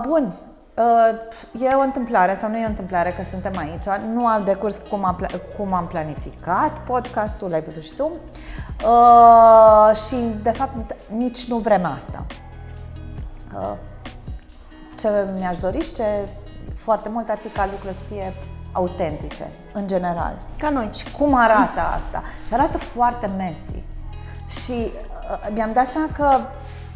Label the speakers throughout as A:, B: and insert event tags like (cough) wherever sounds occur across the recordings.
A: Bun, uh, e o întâmplare sau nu e o întâmplare că suntem aici. Nu al decurs cum am, cum am planificat podcastul, l-ai văzut și tu. Uh, și, de fapt, nici nu vrem asta. Uh, ce mi-aș dori și ce foarte mult ar fi ca lucrurile să fie autentice, în general.
B: Ca noi.
A: Și cum arată asta? Și arată foarte messy. Și uh, mi-am dat seama că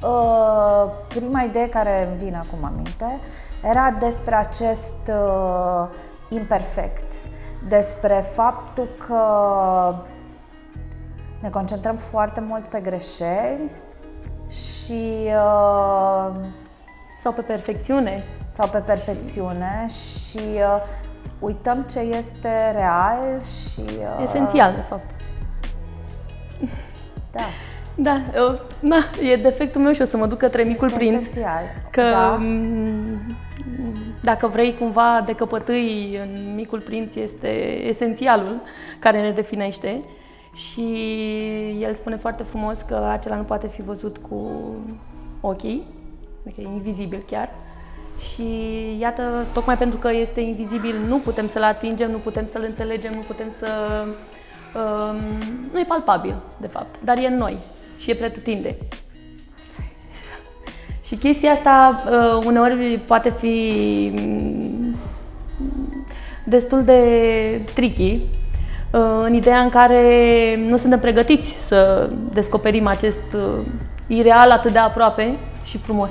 A: uh, prima idee care îmi vine acum aminte era despre acest uh, imperfect, despre faptul că ne concentrăm foarte mult pe greșeli și uh,
B: sau pe perfecțiune
A: sau pe perfecțiune și uh, uităm ce este real și... Uh,
B: Esențial, de fapt.
A: Da.
B: Da, eu, na, e defectul meu și o să mă duc către
A: este
B: micul prinț.
A: Esențial.
B: Că
A: da.
B: m, dacă vrei cumva de căpătâi în micul prinț este esențialul care ne definește și el spune foarte frumos că acela nu poate fi văzut cu ochii, adică e invizibil chiar. Și iată, tocmai pentru că este invizibil, nu putem să-l atingem, nu putem să-l înțelegem, nu putem să... Um, nu e palpabil, de fapt, dar e în noi și e pretutinde. Și chestia asta uh, uneori poate fi mm, destul de tricky, uh, în ideea în care nu suntem pregătiți să descoperim acest uh, ireal atât de aproape și frumos.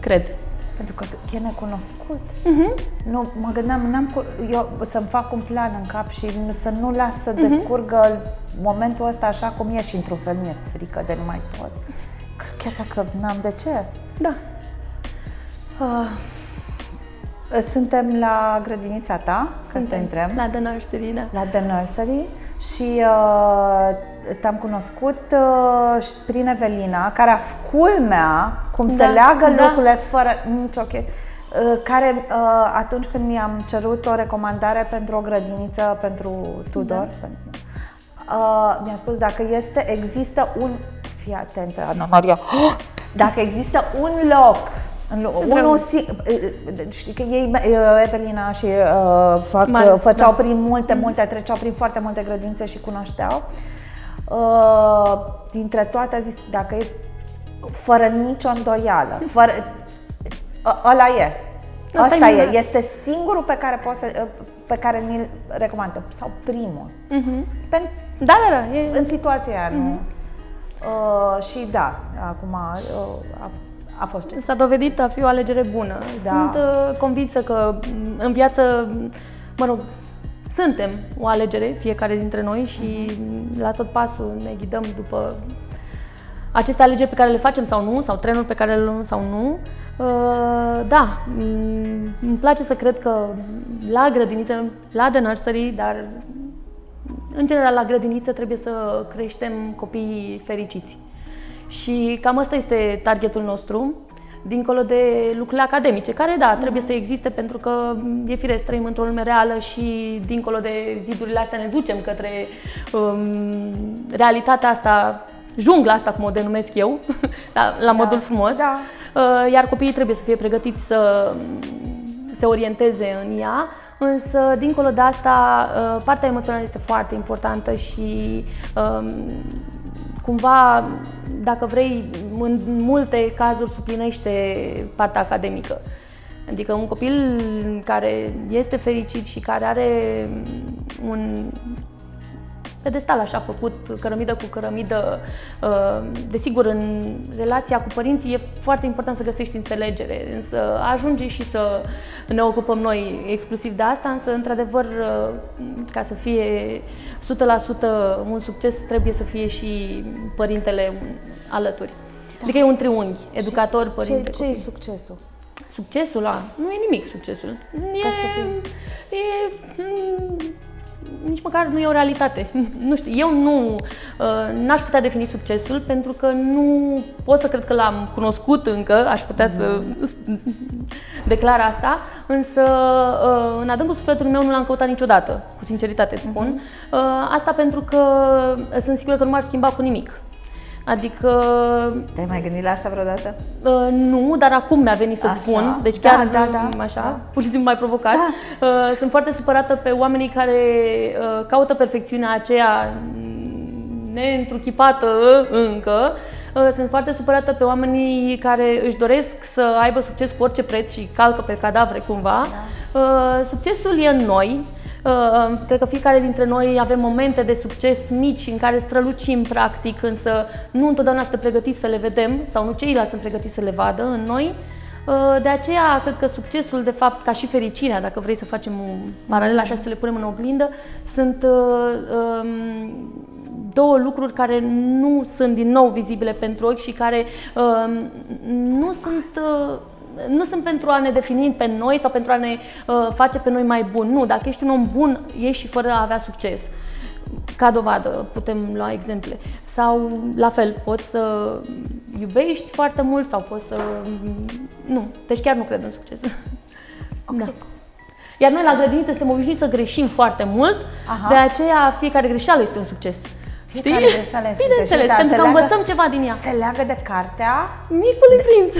B: Cred.
A: Pentru că e necunoscut. Uh-huh. Nu, mă gândeam, n-am, cu- eu să-mi fac un plan în cap și să nu las să descurgă momentul ăsta așa cum e și într-un fel mi-e frică de nu mai pot. Că Chiar dacă n-am de ce.
B: Da.
A: Uh, suntem la grădinița ta, ca să intrăm.
B: La The Nursery, da.
A: la The Nursery și uh, te-am cunoscut uh, și prin Evelina, care a culmea cum se
B: Da,
A: leagă
B: da.
A: lucrurile fără nicio chestie. Uh, care uh, atunci când mi-am cerut o recomandare pentru o grădiniță pentru Tudor,
B: Da.
A: pentru, uh, mi-a spus dacă este, există un, fii atentă, Ana Maria, oh! (gasps) dacă există un loc în lo- unul
B: drăguț.
A: si- știi că ei, uh, Evelina și uh, fac,
B: Marius,
A: făceau
B: da.
A: prin multe, multe, treceau prin foarte multe grădințe și cunoșteau. Uh, dintre toate a zis, dacă e fără nicio îndoială, fără, ă- ăla e.
B: Asta
A: Asta
B: e
A: e,
B: minunat.
A: este singurul pe care poți să, pe care ni-l recomandă sau primul.
B: Mhm.
A: Pentru
B: Da, da, da. E...
A: în situația aia, nu?
B: Mhm.
A: Uh, și da, acum uh, a, a fost ce.
B: S-a dovedit a fi o alegere bună.
A: Da.
B: Sunt uh, convinsă că m, în viață, m, mă rog, suntem o alegere, fiecare dintre noi și m, la tot pasul ne ghidăm după aceste alegeri pe care le facem sau nu, sau trenuri pe care le luăm sau nu. Uh, da, m, îmi place să cred că la grădiniță, la The Nursery, dar în general la grădiniță trebuie să creștem copii fericiți. Și cam asta este targetul nostru, dincolo de lucrurile academice, care, da, trebuie să existe pentru că e firesc, trăim într-o lume reală și dincolo de zidurile astea ne ducem către um, realitatea asta, jungla asta, cum o denumesc eu, (laughs) la, la modul frumos.
A: da.
B: Uh, Iar copiii trebuie să fie pregătiți să se orienteze în ea, însă, dincolo de asta, uh, partea emoțională este foarte importantă și um, cumva, dacă vrei, în multe cazuri suplinește partea academică. Adică un copil care este fericit și care are un pedestal așa făcut, cărămidă cu cărămidă. Uh, Desigur, în relația cu părinții e foarte important să găsești înțelegere, însă ajunge și să ne ocupăm noi exclusiv de asta, însă, într-adevăr, uh, ca să fie 100% un succes, trebuie să fie și părintele alături. Adică e un triunghi, educator, părinte,
A: Ce, ce e
B: copil.
A: succesul?
B: Succesul, a, nu e nimic succesul. E, e, mm, nici măcar nu e o realitate. (laughs) Nu știu, eu nu uh, n-aș putea defini succesul pentru că nu pot să cred că l-am cunoscut încă, aș putea să declar asta, însă uh, în adâncul sufletului meu nu l-am căutat niciodată, cu sinceritate îți spun. Uh, Asta pentru că sunt sigură că nu m-ar schimba cu nimic. Adică
A: Te-ai mai gândit la asta vreodată?
B: Uh, nu, dar acum mi-a venit să-ți
A: Așa.
B: spun, deci
A: Da,
B: chiar
A: da, da,
B: um, așa,
A: da.
B: pur și simplu mai provocat.
A: Da.
B: Uh, sunt foarte supărată pe oamenii care uh, caută perfecțiunea aceea mm, neîntruchipată încă. Uh, Sunt foarte supărată pe oamenii care își doresc să aibă succes cu orice preț și calcă pe cadavre cumva.
A: Da.
B: Uh, Succesul e în noi. Uh, Cred că fiecare dintre noi avem momente de succes mici în care strălucim practic, însă nu întotdeauna suntem pregătiți să le vedem sau nu ceilalți sunt pregătiți să le vadă în noi. Uh, De aceea, cred că succesul, de fapt, ca și fericirea, dacă vrei să facem un paralel așa, să le punem în oglindă, sunt uh, um, două lucruri care nu sunt din nou vizibile pentru ochi și care um, nu sunt uh, nu sunt pentru a ne defini pe noi sau pentru a ne uh, face pe noi mai buni. Nu, dacă ești un om bun, ești și fără a avea succes. Ca dovadă, putem lua exemple. Sau, la fel, poți să iubești foarte mult sau poți să... Nu, deci chiar nu cred în succes. Da. Iar noi la grădiniță suntem obișnuiți să greșim foarte mult,
A: Aha.
B: de aceea fiecare greșeală este un succes.
A: Fiecare
B: Știi?
A: greșeală este
B: Bineînțeles,
A: greșit, dar
B: pentru
A: se
B: că
A: leagă-
B: învățăm ceva din ea.
A: Se leagă de cartea
B: Micul prinț.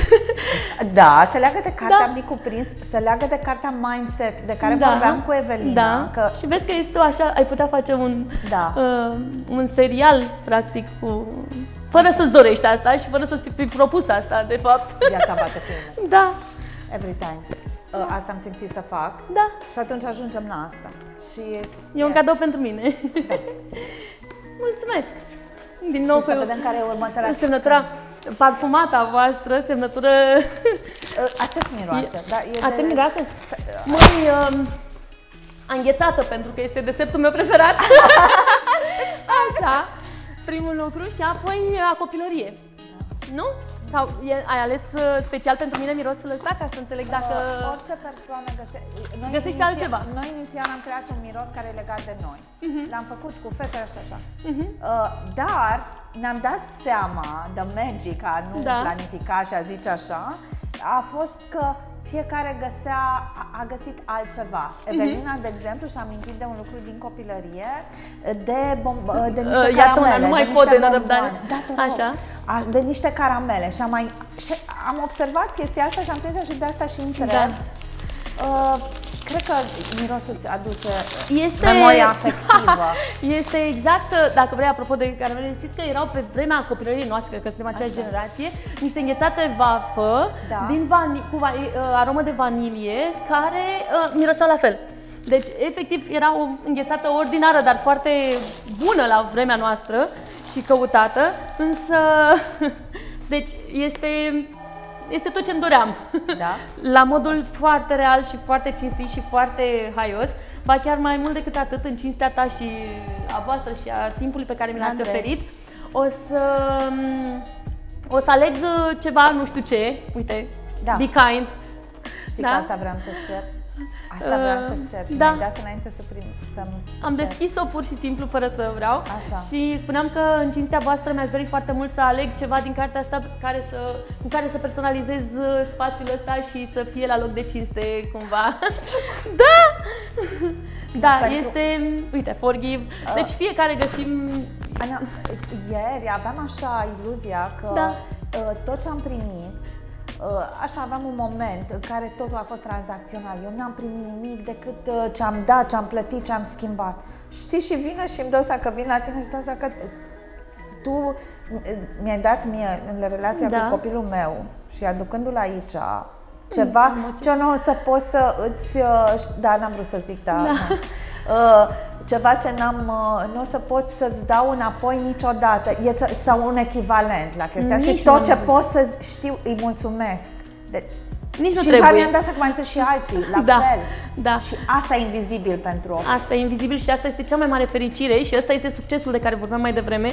B: (laughs)
A: Da, se leagă de cartea
B: Da.
A: Micul Prinț, se leagă de cartea Mindset, de care
B: Da.
A: vorbeam cu Evelina.
B: Da.
A: Că,
B: Și vezi că este așa, ai putea face un,
A: Da.
B: uh, un serial, practic, cu... Fără să-ți dorești asta și fără să-ți fi propus asta, de fapt.
A: viața bate (laughs) filmul.
B: Da,
A: Every time. Uh, Asta am simțit să fac.
B: da.
A: Și atunci ajungem la asta. Și
B: E un cadou pentru mine. (laughs) Mulțumesc! Din nou
A: și să vedem care e următoarea.
B: semnătura parfumată a voastră, semnătură... (laughs)
A: Uh, A ce miroase? Da, e
B: A
A: de-
B: ce miroase? Măi, um, a înghețată, pentru că este desertul meu preferat. (laughs) Așa, primul lucru și apoi a copilărie. Nu? Sau e, ai ales uh, special pentru mine mirosul ăsta ca să înțeleg dacă...
A: Uh, Orice persoană găse... noi
B: Găsește
A: inițial-
B: altceva.
A: Noi inițial am creat un miros care e legat de noi.
B: Mhm.
A: L-am făcut cu fete și așa. Uh, dar ne-am dat seama, the magic, a nu
B: Da.
A: planifica și a zice așa, a fost că fiecare găsea, a, a găsit altceva.
B: Mhm.
A: Evelina, de exemplu, și-a amintit de un lucru din copilărie, de, bom- de niște
B: Uh, iată una,
A: caramele.
B: nu mai
A: de
B: pot
A: niște
B: de nerăbdare.
A: bomboane. Da, te rog.
B: Așa.
A: A- de niște caramele și am mai și am observat chestia asta și am prins și de asta și întreb.
B: Da.
A: Uh, cred că mirosul îți aduce
B: Este...
A: memoria afectivă. (laughs)
B: este exact, dacă vrei, apropo de caramele, știți că erau pe vremea copilăriei noastre, că suntem aceeași
A: Așa.
B: generație, niște înghețate vafă
A: Da.
B: din vani- cu va- uh, aromă de vanilie, care uh, miroseau la fel. Deci, efectiv, era o înghețată ordinară, dar foarte bună la vremea noastră și căutată, însă, (laughs) deci, este, este tot ce-mi doream.
A: Da? (laughs)
B: La modul foarte real și foarte cinstit și foarte haios, ba chiar mai mult decât atât, în cinstea ta și a voastră și a timpului pe care mi l-ați
A: Andrei.
B: oferit, o să, o să aleg uh, ceva, nu știu ce, uite,
A: Da.
B: be kind.
A: Știi
B: Da?
A: că asta vreau să-ți cer? Asta vreau
B: Uh,
A: să-ți cer și
B: da.
A: mi-ai dat înainte să prim, să-mi
B: Am
A: cer.
B: deschis-o pur și simplu fără să vreau
A: Așa.
B: și spuneam că în cinstea voastră mi-aș dori foarte mult să aleg ceva din cartea asta care să, în care să personalizez uh, spațiul ăsta și să fie la loc de cinste cumva. da! (laughs) Da,
A: Pentru-
B: este, uite, forgive. Deci fiecare găsim
A: Ana, ieri aveam așa iluzia că
B: Da.
A: uh, tot ce am primit, uh, așa aveam un moment în care totul a fost tranzacțional. Eu n-am primit nimic decât uh, ce am dat, ce am plătit, ce am schimbat. Știi, și vine și îmi dau seama că vin la tine și dau seama că tu uh, mi-ai dat mie în relația
B: Da.
A: cu copilul meu și aducându-l aici ceva ce eu nu o să pot să îți... uh, ș- Da, n-am vrut să zic, da.
B: Da.
A: nu. Uh, ceva ce n-am, uh, nu o să pot să-ți dau înapoi niciodată, e ce, sau un echivalent la chestia
B: Nici
A: și
B: nu
A: tot ce
B: am
A: pot să știu, îi mulțumesc. De,
B: Nici nu
A: și
B: trebuie.
A: mi-am dat seama că mai sunt și alții, la (laughs)
B: Da,
A: fel.
B: da.
A: Și asta e invizibil pentru om.
B: Asta e invizibil și asta este cea mai mare fericire și asta este succesul de care vorbeam mai devreme.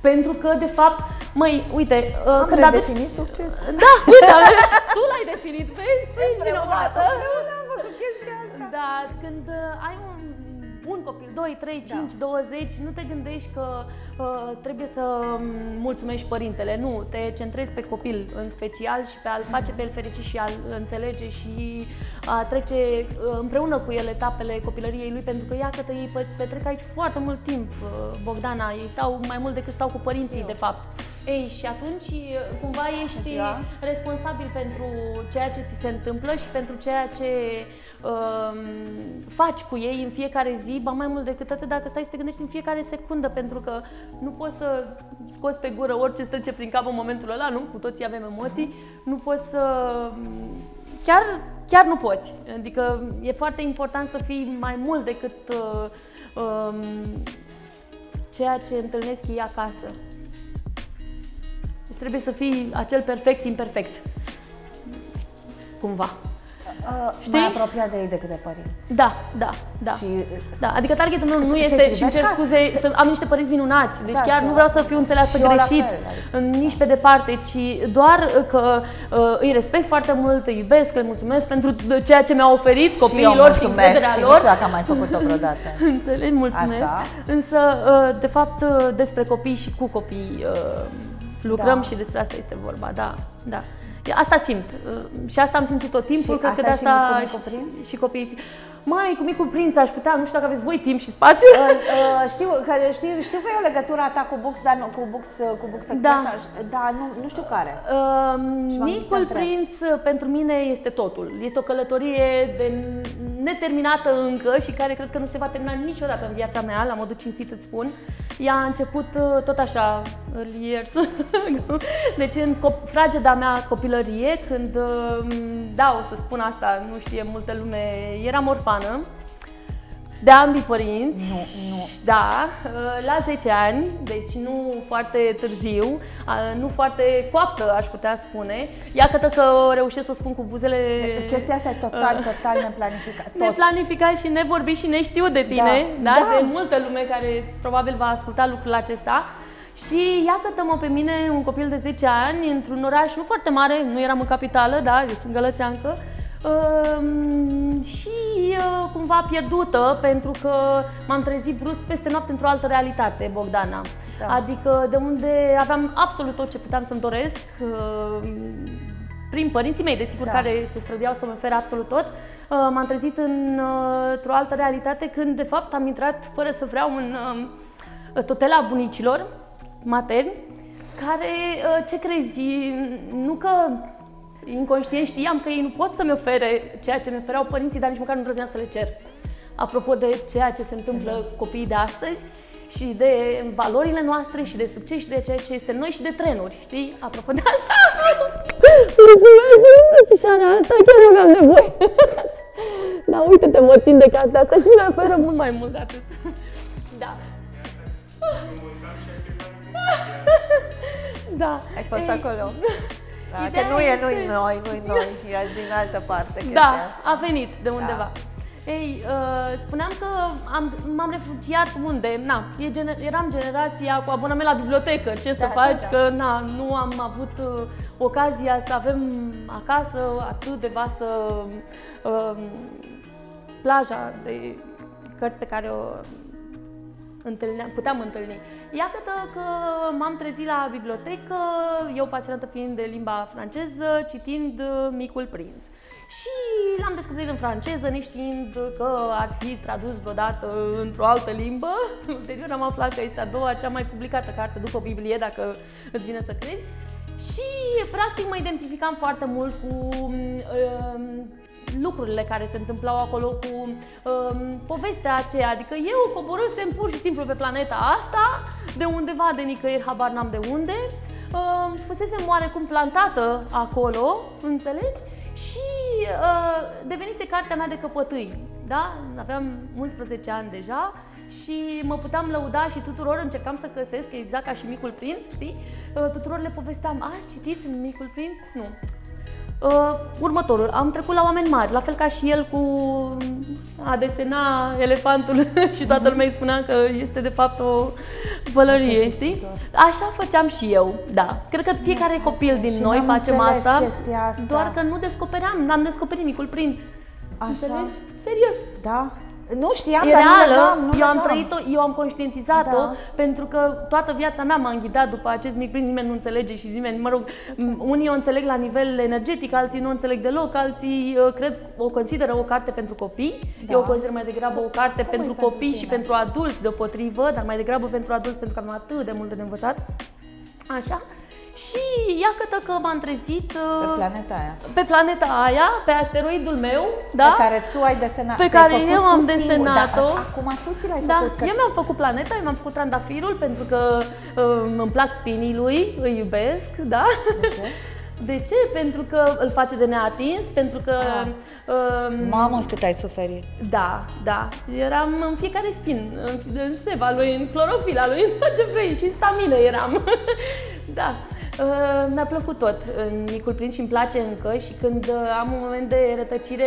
B: Pentru că, de fapt, măi, uite, uh,
A: Am
B: când aduci...
A: redefinit succes. (laughs)
B: Da, uite, (laughs) tu l-ai definit, vezi, tu ești
A: Împreună,
B: vinovată.
A: împreună am făcut chestia asta.
B: Da, când uh, ai un un copil, 2, 3, 5, 20, nu te gândești că uh, trebuie să um, mulțumești părintele. Nu, te centrezi pe copil în special și pe a-l face pe el fericit și a-l înțelege și a trece uh, împreună cu el etapele copilăriei lui, pentru că iată că ei pe- petrec aici foarte mult timp, uh, Bogdana, ei stau mai mult decât stau cu părinții, de fapt. Ei, și atunci cumva ești
A: ziua.
B: responsabil pentru ceea ce ți se întâmplă și pentru ceea ce um, faci cu ei în fiecare zi, ba mai mult decât atât dacă stai să te gândești în fiecare secundă, pentru că nu poți să scoți pe gură orice îți trece prin cap în momentul ăla, nu? Cu toții avem emoții, nu poți să... Chiar, chiar nu poți. Adică e foarte important să fii mai mult decât uh, um, ceea ce întâlnesc ei acasă. Deci trebuie să fii acel perfect imperfect. Cumva.
A: Uh,
B: Știi?
A: Mai apropiat de ei decât de părinți.
B: Da, da, da.
A: Și
B: Da, adică targetul meu nu
A: Se- se
B: este, și îmi
A: privește
B: cer
A: ca-
B: scuze,
A: se-
B: să am niște părinți minunați, deci
A: Da,
B: chiar
A: și
B: nu
A: eu
B: vreau
A: la
B: să
A: fel.
B: fiu înțeleasă
A: Și eu la
B: greșit,
A: fel, adică,
B: nici pe departe, ci doar că uh, îi respect foarte mult, îi iubesc, le mulțumesc pentru ceea ce mi-au oferit
A: și eu
B: copiilor și
A: mulțumesc
B: încrederea
A: și nu
B: lor.
A: știu dacă am mai făcut-o vreodată. (laughs)
B: Înțeleg, mulțumesc.
A: Așa.
B: Însă, uh, de fapt, uh, despre copii și cu copii uh, lucrăm
A: Da.
B: și despre asta este vorba, da, da. Asta simt uh, și asta am simțit tot timpul,
A: Și
B: cred că de
A: asta și
B: asta
A: cu Micul Prinț?
B: și, și copiii zic, Mai, cu micul prinț aș putea, nu știu dacă aveți voi timp și spațiu.
A: Uh, uh, știu, că, știu, știu că e o legătură a ta cu Bux, dar nu, cu Bux, uh, cu Bux Express,
B: Da.
A: dar- dar nu, nu știu care.
B: Uh,
A: m-am gândit să
B: Micul
A: întreb.
B: Prinț uh, pentru mine este totul. Este o călătorie de neterminată încă și care cred că nu se va termina niciodată în viața mea, la modul cinstit îți spun. Ea a început uh, tot așa, early years, (laughs) deci în cop- frageda mea copilărie, când, uh, da, o să spun asta, nu știe multă lume, eram orfană de ambii părinți.
A: Nu, nu.
B: Da, uh, la 10 ani, deci nu foarte târziu, uh, nu foarte coaptă, aș putea spune. Ia că că reușesc să o spun cu buzele
A: Chestia asta e total, total neplanificată. (laughs) Tot.
B: neplanificat și nevorbit și neștiut de tine, da,
A: Da, da.
B: de multă lume care probabil va asculta lucrul acesta. Și ia că mă pe mine, un copil de 10 ani, într-un oraș nu foarte mare, nu eram în capitală, da, eu sunt gălățeancă, um, și uh, cumva pierdută pentru că m-am trezit brusc peste noapte într-o altă realitate, Bogdana.
A: Da.
B: Adică de unde aveam absolut tot ce puteam să-mi doresc, uh, prin părinții mei, desigur,
A: Da.
B: care se străduiau să-mi ofere absolut tot, uh, m-am trezit în, uh, într-o altă realitate când, de fapt, am intrat fără să vreau în uh, totela bunicilor materni, care, uh, ce crezi, nu că inconștient știam că ei nu pot să-mi ofere ceea ce mi ofereau părinții, dar nici măcar nu îndrăzneam să le cer. Apropo de ceea ce se întâmplă copiii de astăzi și de valorile noastre și de succes și de ceea ce este noi și de trenuri, știi? Apropo de asta... Mulțumesc, asta chiar aveam nevoie. Da, uite-te, mă țin de cartea asta și mi oferă mult mai mult de atât. (laughs) Da. Da.
A: Ai fost
B: Ei,
A: acolo? (laughs) Da, că
B: Ideea
A: nu e,
B: este-
A: nu-i noi, nu-i noi, e din altă parte chestia
B: Da,
A: asta.
B: a venit de undeva. Ei, uh, spuneam că am, m-am refugiat unde? Na, e gener- eram generația cu abonament la bibliotecă. Ce să
A: Da, da,
B: faci?
A: da.
B: Că na, nu am avut uh, ocazia să avem acasă atât de vastă uh, plaja de cărți pe care o întâlneam, puteam întâlni. Iată că m-am trezit la bibliotecă, eu pasionată fiind de limba franceză, citind uh, Micul Prinț. Și l-am descoperit în franceză, neștiind că ar fi tradus vreodată într-o altă limbă. (laughs) Ulterior am aflat că este a doua cea mai publicată carte după Biblie, dacă îți vine să crezi. Și practic mă identificam foarte mult cu um, lucrurile care se întâmplau acolo cu um, povestea aceea, adică eu coborâsem pur și simplu pe planeta asta, de undeva, de nicăieri, habar n-am de unde, um, fusesem oarecum plantată acolo, înțelegi? Și uh, devenise cartea mea de căpătâi, da? Aveam 11 ani deja și mă puteam lăuda și tuturor încercam să găsesc, exact ca și Micul Prinț, știi? Uh, tuturor le povesteam, ați citit Micul Prinț? Nu. Uh, următorul, am trecut la oameni mari, la fel ca și el cu a desena elefantul (laughs) și toată lumea îi spunea că este de fapt o pălărie,
A: Ce
B: știi?
A: știutor.
B: Așa făceam și eu, da. Cred că fiecare copil din
A: Și
B: noi
A: n-am
B: facem
A: înțeles
B: asta,
A: chestia asta.
B: doar că nu descopeream, n-am descoperit Micul Prinț.
A: Așa?
B: Înțelegi? Serios.
A: Da? Nu știam,
B: E
A: dar nu
B: reală,
A: legam, nu
B: eu am
A: legam.
B: trăit-o, eu am conștientizat-o
A: Da.
B: pentru că toată viața mea m-am ghidat după acest mic prinț, nimeni nu înțelege și nimeni, mă rog, m- unii o înțeleg la nivel energetic, alții nu o înțeleg deloc, alții uh, cred o consideră o carte pentru copii.
A: Da.
B: Eu o consider mai degrabă o carte
A: Cum e
B: pentru
A: pentru
B: copii și
A: tine?
B: pentru adulți deopotrivă, dar mai degrabă pentru adulți pentru că am atât de multe de învățat. Așa. Și iată că m-am trezit
A: Pe
B: uh,
A: planeta aia.
B: pe planeta aia, pe asteroidul meu, da?
A: Pe care tu ai desenat.
B: Pe
A: ți-ai
B: care
A: făcut
B: eu
A: tu
B: am
A: singur,
B: desenat-o.
A: Dar asta acum tu ți l-ai
B: Da,
A: făcut. că-
B: eu mi-am făcut planeta, eu mi-am făcut trandafirul pentru că uh, îmi plac spinii lui, îi iubesc, da?
A: De ce? (laughs)
B: De ce? Pentru că îl face de neatins, pentru că...
A: Ah.
B: Uh,
A: Mamă, cât ai suferit.
B: da, da. Eram în fiecare spin, în, în seva lui, în clorofila lui, (laughs) în ce vrei, și în stamină eram. (laughs) da. Uh, mi-a plăcut tot în Micul Prinț și îmi place încă și când uh, am un moment de rătăcire,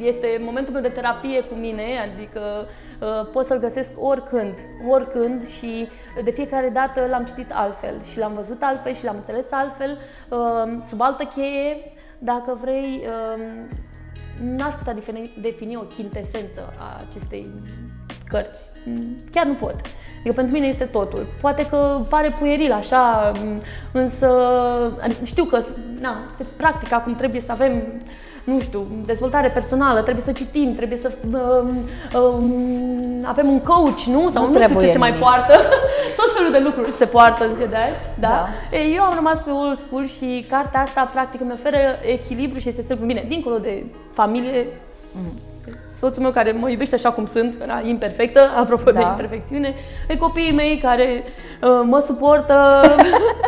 B: este momentul meu de terapie cu mine, adică uh, pot să-l găsesc oricând, oricând și de fiecare dată l-am citit altfel și l-am văzut altfel și l-am înțeles altfel, uh, sub altă cheie, dacă vrei, uh, n-aș putea defini, defini o chintesență a acestei cărți. Mm, Chiar nu pot. Adică pentru mine este totul. Poate că pare pueril așa, mm, însă adică știu că na, se practică acum trebuie să avem nu știu, dezvoltare personală, trebuie să citim, trebuie să um, um, avem un coach, nu? Sau
A: Nu
B: nu, știu
A: trebuie
B: ce se mai
A: nimic.
B: poartă. (laughs) Tot felul de lucruri se poartă în ziua de azi, da?
A: Da.
B: Ei, eu am rămas pe old school și cartea asta practic îmi oferă echilibru și este cel bine, dincolo de familie, soțul meu care mă iubește așa cum sunt, era imperfectă, (laughs) apropo de
A: Da.
B: imperfecțiune, e copiii mei care uh, mă suportă,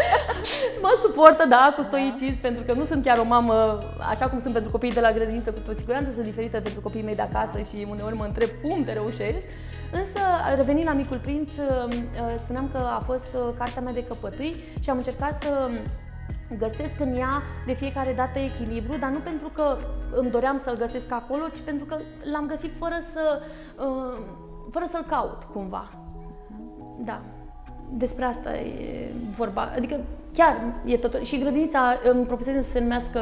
B: (laughs) mă suportă, da, cu stoicism, pentru că nu sunt chiar o mamă așa cum sunt pentru copiii de la grădiniță, cu tot siguranță sunt diferită pentru copiii mei de acasă și uneori mă întreb cum te reușești. Însă, revenind la Micul Prinț, uh, uh, spuneam că a fost uh, cartea mea de căpătâi și am încercat să găsesc în ea de fiecare dată echilibru, dar nu pentru că îmi doream să-l găsesc acolo, ci pentru că l-am găsit fără să uh, fără să-l caut cumva. Da. Despre asta e vorba. Adică chiar e totul. Și grădinița îmi profesez să se numească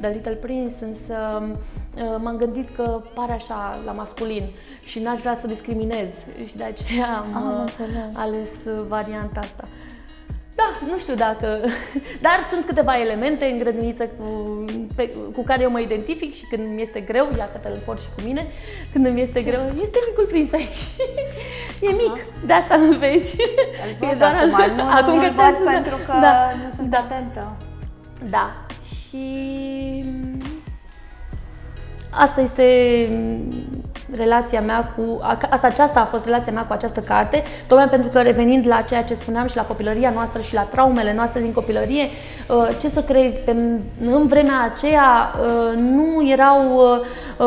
B: The Little Prince, însă uh, m-am gândit că pare așa la masculin și n-aș vrea să discriminez și de aceea am,
A: Am
B: uh,
A: înțeles.
B: ales uh, varianta asta. Da, nu știu dacă... (laughs) Dar sunt câteva elemente în grădiniță cu, pe, cu care eu mă identific și când mi este greu, iată că îl port și cu mine, când îmi este greu, este micul prinț aici. (laughs) E mic, de asta nu-l vezi.
A: Îl (laughs) văd acum,
B: al-
A: nu,
B: acum
A: nu,
B: că
A: îl
B: ți-am
A: văd
B: spus, da.
A: pentru că
B: da.
A: nu sunt
B: da.
A: atentă.
B: Da. Și asta este relația mea cu... Asta, aceasta a fost relația mea cu această carte, tocmai pentru că revenind la ceea ce spuneam și la copilăria noastră și la traumele noastre din copilărie, uh, ce să crezi, pe, în vremea aceea uh, nu erau... uh,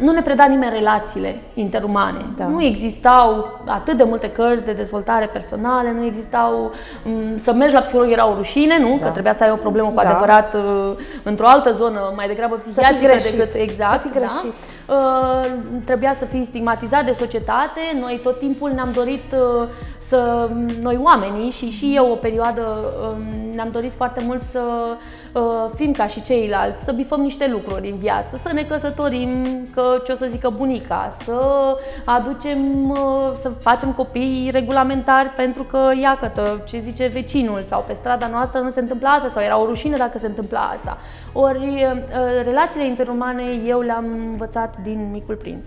B: Nu ne preda nimeni relațiile interumane.
A: Da.
B: Nu existau atât de multe cărți de dezvoltare personală, nu existau... m, Să mergi la psiholog era o rușine, nu? Că
A: Da.
B: trebuia să ai o problemă cu
A: Da.
B: adevărat uh, într-o altă zonă, mai degrabă psihiatrică
A: greșit.
B: decât exact.
A: Să fii greșit.
B: Da? Uh, trebuia să fii stigmatizat de societate. Noi tot timpul ne-am dorit uh, să, noi oamenii și și eu o perioadă um, ne-am dorit foarte mult să uh, fim ca și ceilalți, să bifăm niște lucruri în viață, să ne căsătorim, că ce o să zică bunica, să aducem, uh, să facem copii regulamentari pentru că iacătă ce zice vecinul sau pe strada noastră nu se întâmplă altfel sau era o rușine dacă se întâmpla asta. Ori uh, relațiile interumane eu le-am învățat din Micul Prinț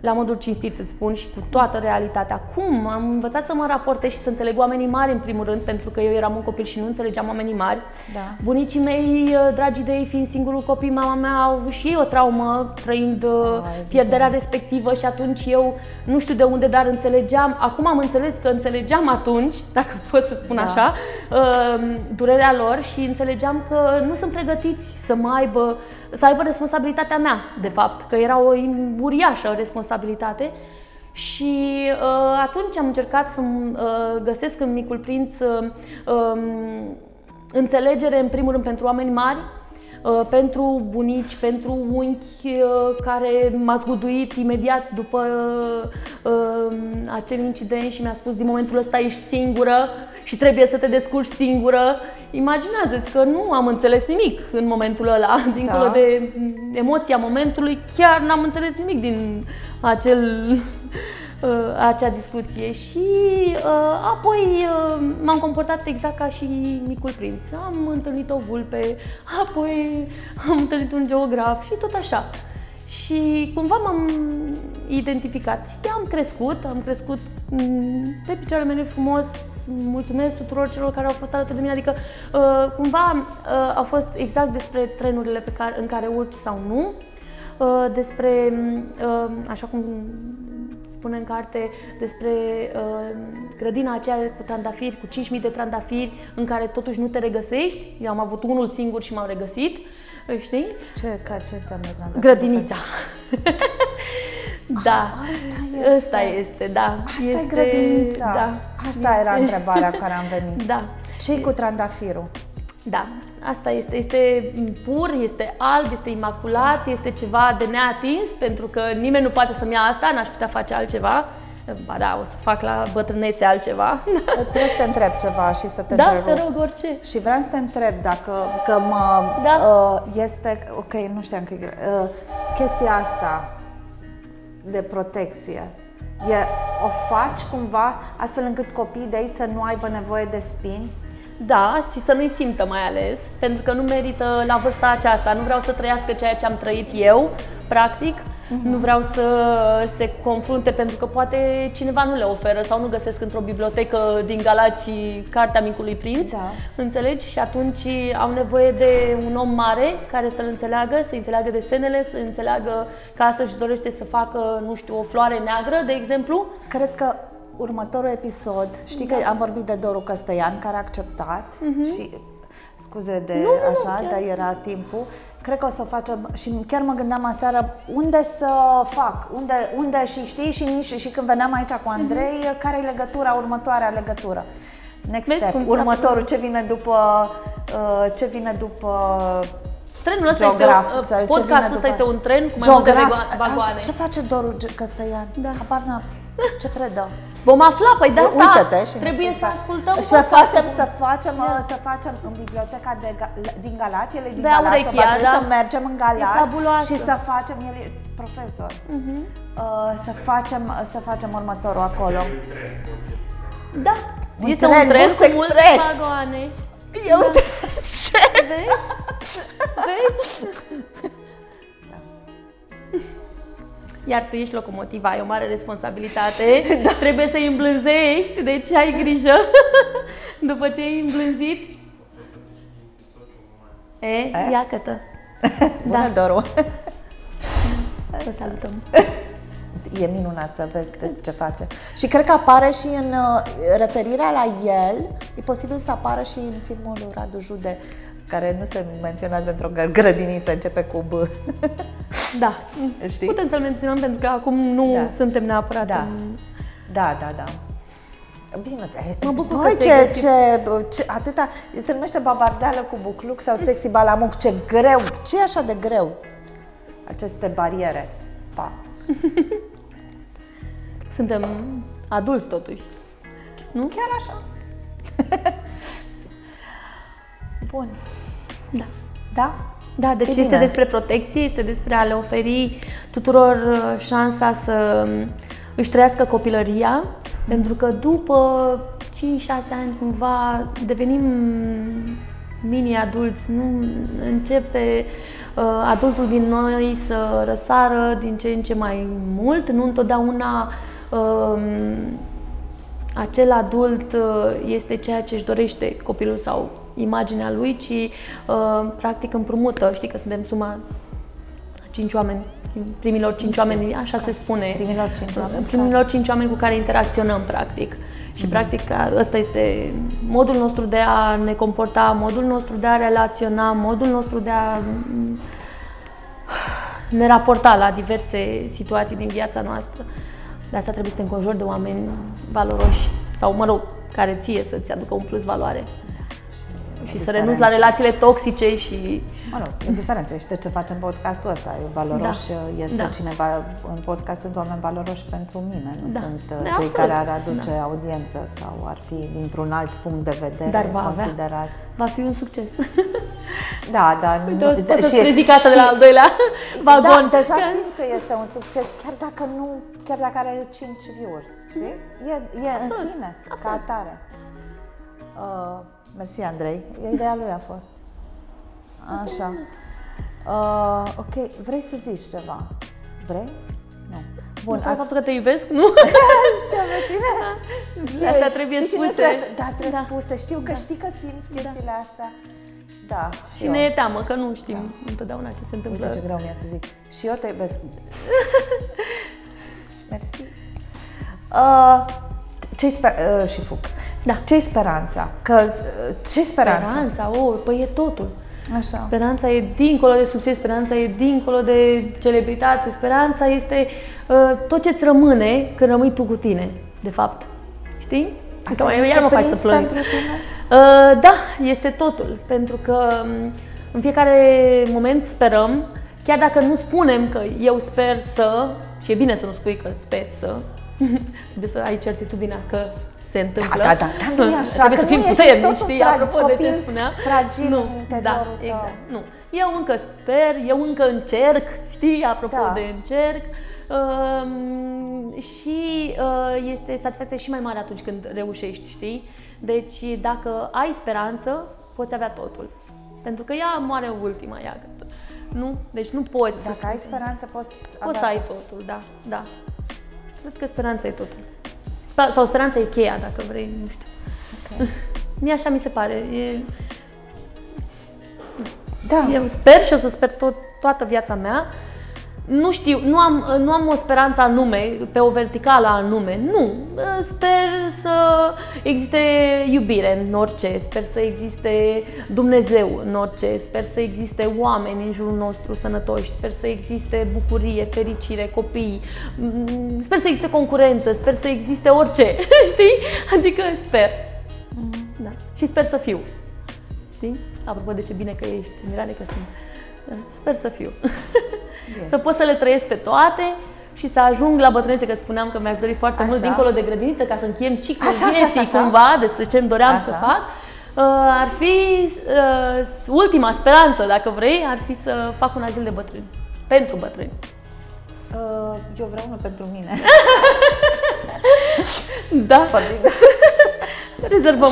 B: la modul cinstit îți spun și cu toată realitatea. Cum? Am învățat să mă raportez și să înțeleg oamenii mari în primul rând, pentru că eu eram un copil și nu înțelegeam oamenii mari.
A: Da.
B: Bunicii mei, uh, dragii de ei, fiind singurul copil, mama mea au avut și ei o traumă trăind uh,
A: evident.
B: pierderea respectivă și atunci eu nu știu de unde, dar înțelegeam, acum am înțeles că înțelegeam atunci, (laughs) dacă pot să spun
A: Da.
B: așa, uh, durerea lor și înțelegeam că nu sunt pregătiți să mă aibă, să aibă responsabilitatea mea, de fapt, că era o uriașă responsabilitate. Și uh, atunci am încercat să uh, găsesc în Micul Prinț uh, um, înțelegere, în primul rând, pentru oameni mari, uh, pentru bunici, pentru unchi uh, care m-a zguduit imediat după uh, uh, acel incident și mi-a spus din momentul ăsta ești singură și trebuie să te descurci singură. Imaginează-ți că nu am înțeles nimic în momentul ăla, (laughs) dincolo
A: Da.
B: de emoția momentului, chiar n-am înțeles nimic din acel uh, acea discuție și uh, apoi uh, m-am comportat exact ca și micul prinț. Am întâlnit o vulpe, apoi am întâlnit un geograf și tot așa. Și cumva m-am identificat și am crescut, am crescut mm, pe picioarele mele frumos, mulțumesc tuturor celor care au fost alături de mine, adică uh, cumva uh, a fost exact despre trenurile pe care, în care urci sau nu, uh, despre, uh, așa cum spune în carte, despre uh, grădina aceea cu trandafiri, cu 5.000 de trandafiri, în care totuși nu te regăsești. Eu am avut unul singur și m-am regăsit, știi?
A: Ce, ca ce înseamnă trandafir?
B: Grădinița. da,
A: Asta este.
B: Asta este, da.
A: Asta
B: este,
A: e grădinița.
B: Da.
A: Asta era întrebarea cu care am venit.
B: Da.
A: ce cu trandafirul?
B: Da, asta este. Este pur, este alb, este imaculat, este ceva de neatins, pentru că nimeni nu poate să-mi ia asta, n-aș putea face altceva. Ba da, o să fac la bătrânețe altceva.
A: Trebuie să te întreb ceva și să te
B: Da,
A: întrerup.
B: te rog, orice.
A: Și vreau să te întreb dacă că mă,
B: Da.
A: uh, este, ok, nu știam că e gre- uh, chestia asta de protecție, e, o faci cumva astfel încât copiii de aici să nu aibă nevoie de spini?
B: Da, și să nu-i simtă mai ales, pentru că nu merită la vârsta aceasta. Nu vreau să trăiască ceea ce am trăit eu, practic. Nu vreau să se confrunte pentru că poate cineva nu le oferă sau nu găsesc într-o bibliotecă din Galați Cartea Micului Prinț.
A: Da.
B: Înțelegi? Și atunci au nevoie de un om mare care să-l înțeleagă, să înțeleagă desenele, să înțeleagă că asta își dorește să facă, nu știu, o floare neagră, de exemplu.
A: Cred că următorul episod, știi
B: Da.
A: că am vorbit de Doru Căstăian care a acceptat și scuze de
B: Mhm. nu,
A: așa,
B: chiar.
A: dar era timpul. Cred că o să o facem și chiar mă gândeam aseară unde să fac, unde, unde și știi și nici și când veneam aici cu Andrei, care e legătura, următoarea legătură. Next
B: Vezi
A: step,
B: cum-
A: următorul, ce vine după, uh, ce vine după
B: Trenul ăsta
A: Geograf,
B: este,
A: sau ce
B: uh, podcastul
A: vine
B: ăsta
A: după-
B: este un tren cu mai multe
A: geograf.
B: vago- vagoane.
A: Asta- Ce face Doru Ge- Căstăian?
B: Da.
A: Habar n-am. Ce predă?
B: Vom afla, păi de asta
A: Uită-te și ne
B: trebuie
A: spui
B: să
A: asta.
B: ascultăm
A: Și să
B: podcastul.
A: facem, să facem, uh, să facem în biblioteca de, Ga- din Galați, el e din
B: De
A: Galați,
B: Aurechia,
A: va trebui
B: da.
A: să mergem în Galați
B: fabuloasă.
A: și să facem, el e profesor, uh, să facem, să facem următorul acolo.
B: Da,
A: Un
B: este
A: tren,
B: un tren
A: Bus
B: cu multe
A: Express.
B: vagoane.
A: Eu
B: Da. Vezi? Vezi? Iar tu ești locomotiva, ai o mare responsabilitate. (laughs)
A: Da.
B: Trebuie să-i îmblânzești, deci ai grijă. (laughs) După ce ai îmblânzit... E, ia cătă. (laughs)
A: Bună,
B: Da.
A: Doru!
B: Să salutăm.
A: E minunat să vezi despre ce face. Și cred că apare și în uh, referirea la el, e posibil să apară și în filmul lui Radu Jude, care nu se menționează într-o gă- grădiniță, începe cu B.
B: Da. (laughs)
A: Știi?
B: Putem să-l menționăm pentru că acum nu
A: Da.
B: suntem neapărat
A: Da.
B: în...
A: Da, da, da. Bine, te-
B: Mă bucur
A: Băi,
B: că ți-ai
A: ce,
B: găsit.
A: ce, ce, atâta, se numește babardeală cu bucluc sau sexy balamuc, ce greu, ce e așa de greu? Aceste bariere. Pa. (laughs)
B: Suntem adulți totuși. Nu?
A: Chiar așa. (laughs) Bun.
B: Da.
A: Da?
B: Da, deci
A: E
B: este
A: bine.
B: despre protecție, este despre a le oferi tuturor uh, șansa să um, își trăiască copilăria, pentru că după 5-6 ani cumva devenim mini-adulți, nu începe uh, adultul din noi să răsară din ce în ce mai mult, nu întotdeauna um, acel adult uh, este ceea ce își dorește copilul sau imaginea lui, ci uh, practic împrumută. Știi că suntem suma a cinci oameni, primilor cinci oameni, așa se spune.
A: Primilor cinci oameni,
B: Primilor cinci oameni cu care interacționăm, practic. Și, practic, ăsta este modul nostru de a ne comporta, modul nostru de a relaționa, modul nostru de a mm, (sighs) ne raporta la diverse situații din viața noastră. De asta trebuie să te înconjori de oameni valoroși sau, mă rog, care ție să-ți aducă un plus valoare. Și să renunți la relațiile toxice și
A: Mă rog, e diferență. Știi ce facem podcastul ăsta? E valoros,
B: Da.
A: este
B: Da.
A: cineva în podcast, sunt oameni valoroși pentru mine, nu
B: Da.
A: sunt uh,
B: Da,
A: cei
B: absolut.
A: care ar aduce audiență sau ar fi dintr-un alt punct de vedere
B: Dar va avea.
A: considerați.
B: va fi un succes. (laughs)
A: Da, dar
B: Uite,
A: nu,
B: o să poți să-ți
A: și-
B: prezic asta de la
A: și-
B: al doilea (laughs) vagon.
A: Da, deja
B: Că-
A: simt că este un succes, chiar dacă nu, chiar dacă are 5 view-uri, știi? E, e în
B: Absolut,
A: sine, ca
B: absolut.
A: atare. Uh, mersi, Andrei. Ideea lui a fost. Așa. Uh, ok, vrei să zici ceva? Vrei? Nu.
B: Bun, Bun, faptul că te iubesc, nu? (laughs)
A: și pe tine.
B: Știi, Asta trebuie
A: știi
B: spuse.
A: Trebuie, da, trebuie
B: Da.
A: spuse. Știu că
B: Da.
A: știi că simți chestiile astea. Da,
B: Și
A: eu.
B: ne e teamă că nu știm întotdeauna ce se întâmplă.
A: Uite ce greu mi-e să zic. Și eu te iubesc. (laughs) Mersi. Uh, ce sper... Uh, și fug.
B: Da.
A: ce speranța? Că, uh, ce speranța?
B: Speranța, oh, păi e totul.
A: Așa.
B: Speranța e dincolo de succes, speranța e dincolo de celebritate, speranța este uh, tot ce-ți rămâne când rămâi tu cu tine, de fapt. Știi?
A: Asta
B: Uite,
A: e
B: iar mă faci să
A: cuprins
B: plâng.
A: pentru tine?
B: Uh, da, este totul, pentru că um, în fiecare moment sperăm, chiar dacă nu spunem că eu sper să, și e bine să nu spui că sper să, (laughs) trebuie să ai certitudinea că se întâmplă.
A: Da, da, da, dar nu e (laughs) așa,
B: Trebuie
A: că
B: să fim
A: nu ești,
B: puternici,
A: ești tot un
B: știi,
A: frag-
B: apropo de ce
A: copil
B: spunea.
A: fragil
B: nu,
A: în interiorul
B: da,
A: tău.
B: exact, nu. Eu încă sper, eu încă încerc, știi, apropo
A: Da.
B: de încerc. Um, și uh, este satisfacția și mai mare atunci când reușești, știi? Deci dacă ai speranță, poți avea totul. Pentru că ea moare ultima, ea. Nu? Deci nu poți să
A: Dacă ai
B: spui-
A: speranță, poți
B: Poți
A: avea
B: să ai totul, da, da. Cred că speranța e totul. Spe- Sau speranța e cheia, dacă vrei, nu știu.
A: Ok. (laughs)
B: Mie așa mi se pare. E,
A: Da.
B: eu sper și o să sper tot, toată viața mea. Nu știu, nu am, nu am o speranță anume, pe o verticală anume, nu. Sper să existe iubire în orice, sper să existe Dumnezeu în orice, sper să existe oameni în jurul nostru sănătoși, sper să existe bucurie, fericire, copii, Mm, sper să existe concurență, sper să existe orice, (laughs) știi? Adică sper. Da. Și sper să fiu. Știi? Apropo de ce bine că ești, Mirane că sunt. Sper să fiu. (laughs) să pot să le trăiesc pe toate și să ajung la bătrânețe, că spuneam că mi-aș dori foarte mult
A: Așa.
B: dincolo de grădiniță ca să încheiem ciclul
A: Așa, așa,
B: vieții
A: așa.
B: cumva despre ce îmi doream să
A: Așa.
B: fac. Uh, ar fi uh, ultima speranță, dacă vrei, ar fi să fac un azil de bătrâni. Pentru bătrâni.
A: Uh, eu vreau unul pentru mine. (laughs)
B: Da.
A: Vorbim de- (laughs)
B: Rezervăm.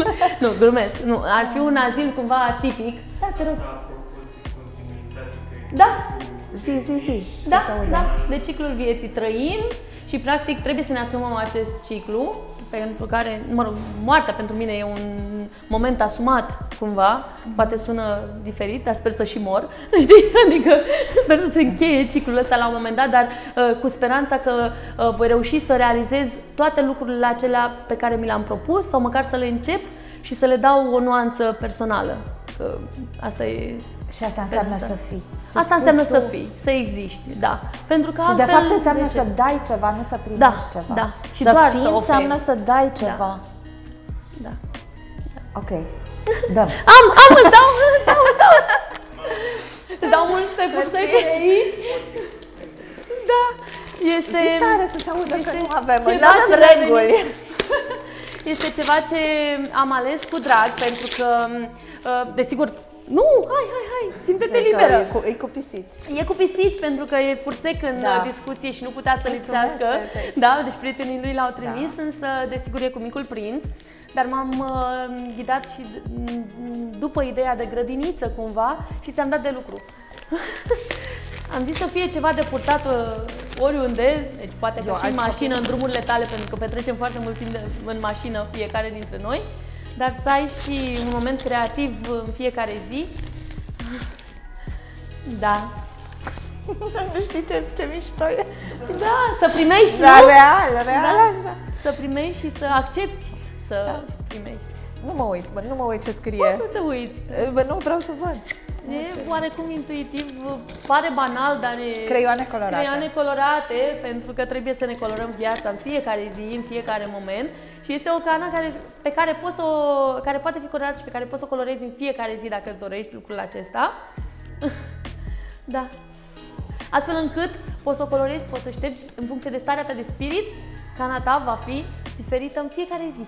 B: (laughs) nu, glumesc. Nu, ar fi un azil cumva atipic. Da, te rog.
C: Apropo de continuitate, cred
B: Da,
A: Zi, zi, zi.
B: Da,
A: să se audă.
B: da, de ciclul vieții trăim și practic trebuie să ne asumăm acest ciclu pentru care, mă rog, moartea pentru mine e un moment asumat cumva, poate sună diferit, dar sper să și mor, (laughs) știi? Adică sper să se încheie ciclul ăsta la un moment dat, dar uh, cu speranța că uh, voi reuși să realizez toate lucrurile acelea pe care mi le-am propus sau măcar să le încep și să le dau o nuanță personală. Că asta e
A: Și asta înseamnă
B: Speranța.
A: să fii. Să
B: Asta
A: spui
B: înseamnă
A: tu.
B: să fii, să existi, da. Pentru că
A: Și de
B: altfel,
A: fapt înseamnă
B: de ce?
A: să dai ceva, nu să primești
B: Da,
A: ceva.
B: da. Și
A: să
B: doar
A: fii
B: să oferi.
A: înseamnă să dai ceva.
B: Da.
A: Ok. Dăm. (laughs)
B: Am, am, îți dau, îți dau, îți dau. Îți dau multe puței pe aici. Da. Este...
A: Zi tare să se audă că
B: este
A: nu avem,
B: ceva
A: nu avem
B: ce mi-a
A: reguli.
B: venit. Este ceva ce am ales cu drag, pentru că, uh, desigur, nu, hai, hai, hai, simte-te
A: Zic că
B: liberă.
A: E cu, e cu pisici.
B: E cu pisici pentru că e fursec în
A: Da.
B: da. discuție și nu putea să
A: Mulțumesc,
B: lipsească.
A: Tete.
B: Da, deci prietenii lui l-au trimis,
A: Da.
B: însă desigur e cu micul prinț. Dar m-am uh, ghidat și d- m- după ideea de grădiniță cumva și ți-am dat de lucru. (laughs) Am zis să fie ceva de purtat uh, oriunde, deci poate că
A: Eu,
B: și în
A: alți
B: mașină, în drumurile tale, pentru că petrecem foarte mult timp de, în mașină fiecare dintre noi, dar să ai și un moment creativ în fiecare zi. Da, (laughs)
A: nu știi ce, ce mișto e.
B: Da, să primești,
A: Da,
B: nu?
A: real, real
B: Da.
A: așa.
B: Să primești și să accepti să primești.
A: Nu mă uit, bă, nu mă uit ce
B: Poți
A: scrie.
B: să te uiți.
A: Bă, nu vreau să văd.
B: E oarecum intuitiv, pare banal, dar e...
A: Creioane colorate.
B: Creioane colorate, pentru că trebuie să ne colorăm viața în fiecare zi, în fiecare moment. Și este o cană care, pe care, poți să o, care poate fi colorată și pe care poți să o colorezi în fiecare zi dacă îți dorești lucrul acesta. (laughs) da. Astfel încât poți să o colorezi, poți să ștergi în funcție de starea ta de spirit, cana ta va fi diferită în fiecare zi.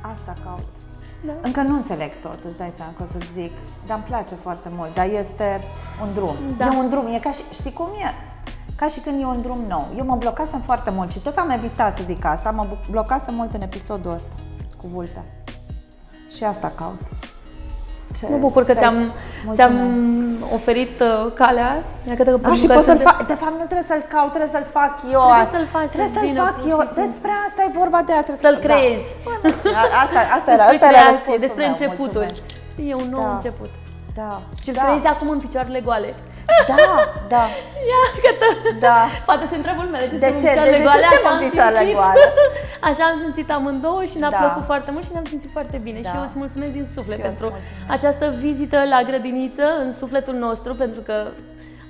A: Asta caut.
B: Da.
A: Încă nu înțeleg tot, îți dai seama că o să-ți zic, dar îmi place foarte mult, dar este un drum.
B: Da.
A: E un drum, e ca și, știi cum e? Ca și când e un drum nou. Eu mă blocasem foarte mult și tot am evitat să zic asta, mă bu- blocasem mult în episodul ăsta cu vulpea. Și asta caut. Ce-
B: Mă bucur că
A: ce-
B: ți-am,
A: mulțumesc.
B: ți-am oferit uh, calea. Iată că,
A: A,
B: pentru
A: și
B: că
A: pot să-l
B: suntem-
A: fac, de fapt nu trebuie să-l caut, trebuie să-l fac eu.
B: Trebuie să-l faci,
A: Trebuie
B: să
A: să-l
B: vină
A: fac
B: pur
A: eu.
B: și simplu.
A: Despre asta e vorba de a trebuie
B: Să-l
A: să-
B: creezi.
A: Da. Bă, a- Asta, (laughs) asta era,
B: despre
A: asta era
B: creație,
A: răspunsul
B: despre
A: meu.
B: începuturi.
A: Mulțumesc.
B: E un nou
A: Da.
B: început.
A: Da.
B: Și-l
A: da.
B: creezi acum în picioarele goale.
A: Da, da,
B: Ia, gata.
A: da.
B: Poate se întreabă lumea de ce,
A: De
B: suntem
A: ce?
B: în
A: De- de
B: picioarele
A: ce
B: goale.
A: suntem
B: Așa
A: în
B: am
A: picioarele
B: simțit.
A: goale? (laughs)
B: Așa am simțit amândouă și ne-a
A: Da.
B: plăcut foarte mult și ne-am simțit foarte bine.
A: Da.
B: Și eu îți mulțumesc din suflet
A: Și eu îți
B: pentru
A: mulțumesc.
B: această vizită la grădiniță în sufletul nostru, pentru că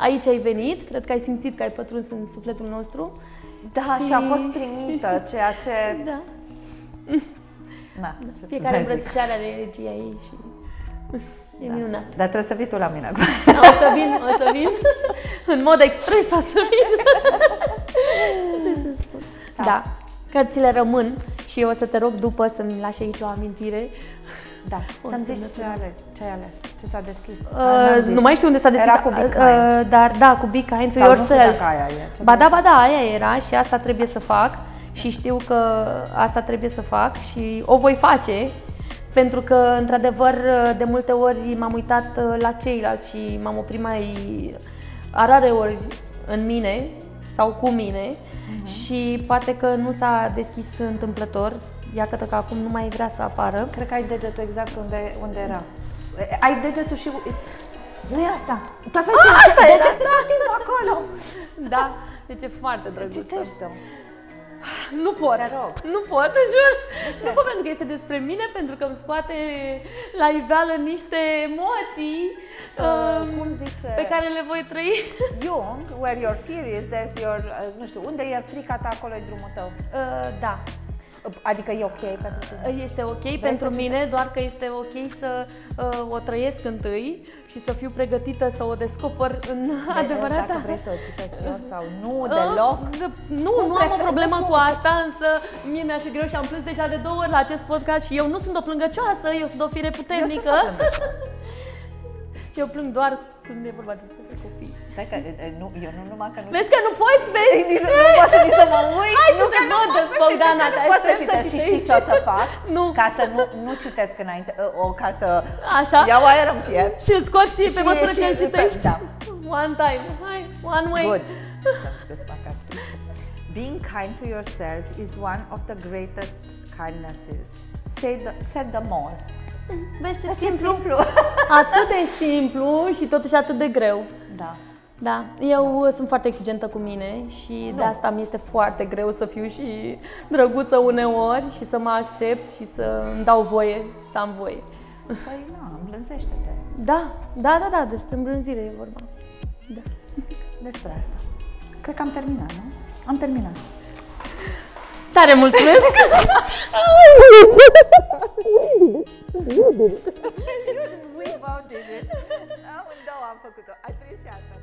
B: aici ai venit, cred că ai simțit că ai pătruns în sufletul nostru.
A: Da, și a fost primită, ceea ce... (laughs)
B: Da.
A: Na, ce să
B: Fiecare
A: mai zic.
B: îmbrățișare are regia ei și e minunat.
A: Dar trebuie să vii tu la mine.
B: O să vin, o să vin. (laughs) În mod expres o să vin. (laughs) Ce să spun? Da. da. Cărțile rămân și eu o să te rog după să-mi lași aici o amintire.
A: Da, (laughs)
B: O
A: să-mi
B: să
A: zici
B: ne
A: ce, ale, ce ai ales, ce s-a deschis.
B: Uh,
A: N-am zis.
B: nu mai știu unde s-a deschis.
A: Era cu Be Kind.
B: Uh, dar da, cu Be Kind to
A: Sau nu știu
B: Yourself.
A: dacă aia e, ce
B: ba da,
A: vrei.
B: ba da, aia era și asta trebuie să fac și știu că asta trebuie să fac și o voi face pentru că, într-adevăr, de multe ori m-am uitat uh, la ceilalți și m-am oprit mai rare ori în mine sau cu mine
A: Mhm.
B: și poate că nu s-a deschis întâmplător, iată că acum nu mai vrea să apară.
A: Cred că ai degetul exact unde, unde era. Ai degetul și... Nu e asta. Tu aveai
B: Ah, asta era.
A: degetul tot timpul acolo.
B: Da, deci e foarte drăguță.
A: Citește-o.
B: Nu pot.
A: Te rog.
B: Nu pot, te jur.
A: ce?
B: Nu pot pentru că este despre mine, pentru că îmi scoate la iveală niște emoții um,
A: cum zice?
B: pe care le voi trăi.
A: Jung, where your fear is, there's your... uh, Nu știu, unde e frica ta, acolo e drumul tău.
B: Uh, da,
A: Adică e ok pentru tine.
B: este ok
A: Vrei
B: pentru
A: să
B: mine, doar că este ok să uh, o trăiesc întâi și să fiu pregătită să o descoper în adevărata.
A: Dacă vrei să o citesc eu sau nu,
B: Uh,
A: deloc.
B: d- Nu,
A: Cum
B: nu am o
A: prefer-
B: problemă
A: cum-
B: cu asta, însă mie mi-ar fi greu și am plâns deja de două ori la acest podcast și eu nu sunt o plângăcioasă, eu sunt o fire
A: Eu sunt
B: puternică.
A: o plângăcioasă. (laughs)
B: Eu plâng doar când e vorba despre copii.
A: Stai că, e, nu, eu nu numai că nu...
B: Vezi că nu poți, vezi?
A: Ei, nici Nu, nu pot să nici să mă uit.
B: Hai să
A: nu,
B: te
A: că nu
B: văd,
A: pot să
B: Bogdana,
A: citesc,
B: te
A: că nu pot să
B: aștept să
A: citesc și
B: citești.
A: știi ce o să fac? (laughs)
B: Nu.
A: Ca să nu, nu citesc înainte, o, ca să
B: Așa?
A: iau aer în piept.
B: Și îl scoți pe
A: Și-
B: măsură
A: și-
B: ce îl citești?
A: da.
B: One time, hai, one way.
A: Good. Desfac (laughs) actriță. Being kind to yourself is one of the greatest kindnesses. Say the, said them all.
B: Vezi ce
A: Ce
B: simplu?
A: simplu. (laughs)
B: Atât de simplu și totuși atât de greu.
A: Da.
B: Da, eu uh, sunt foarte exigentă cu mine și de asta mi este foarte greu să fiu și drăguță uneori și să mă accept și să îmi dau voie să am voie.
A: Păi, na, îmblânzește-te
B: Da, da, da, da, despre îmbrânzire e vorba. Da.
A: despre asta. Cred că am terminat, nu? Am terminat.
B: Tare mulțumesc!
A: We both did it. Amândouă am făcut-o. Ai trăit și asta.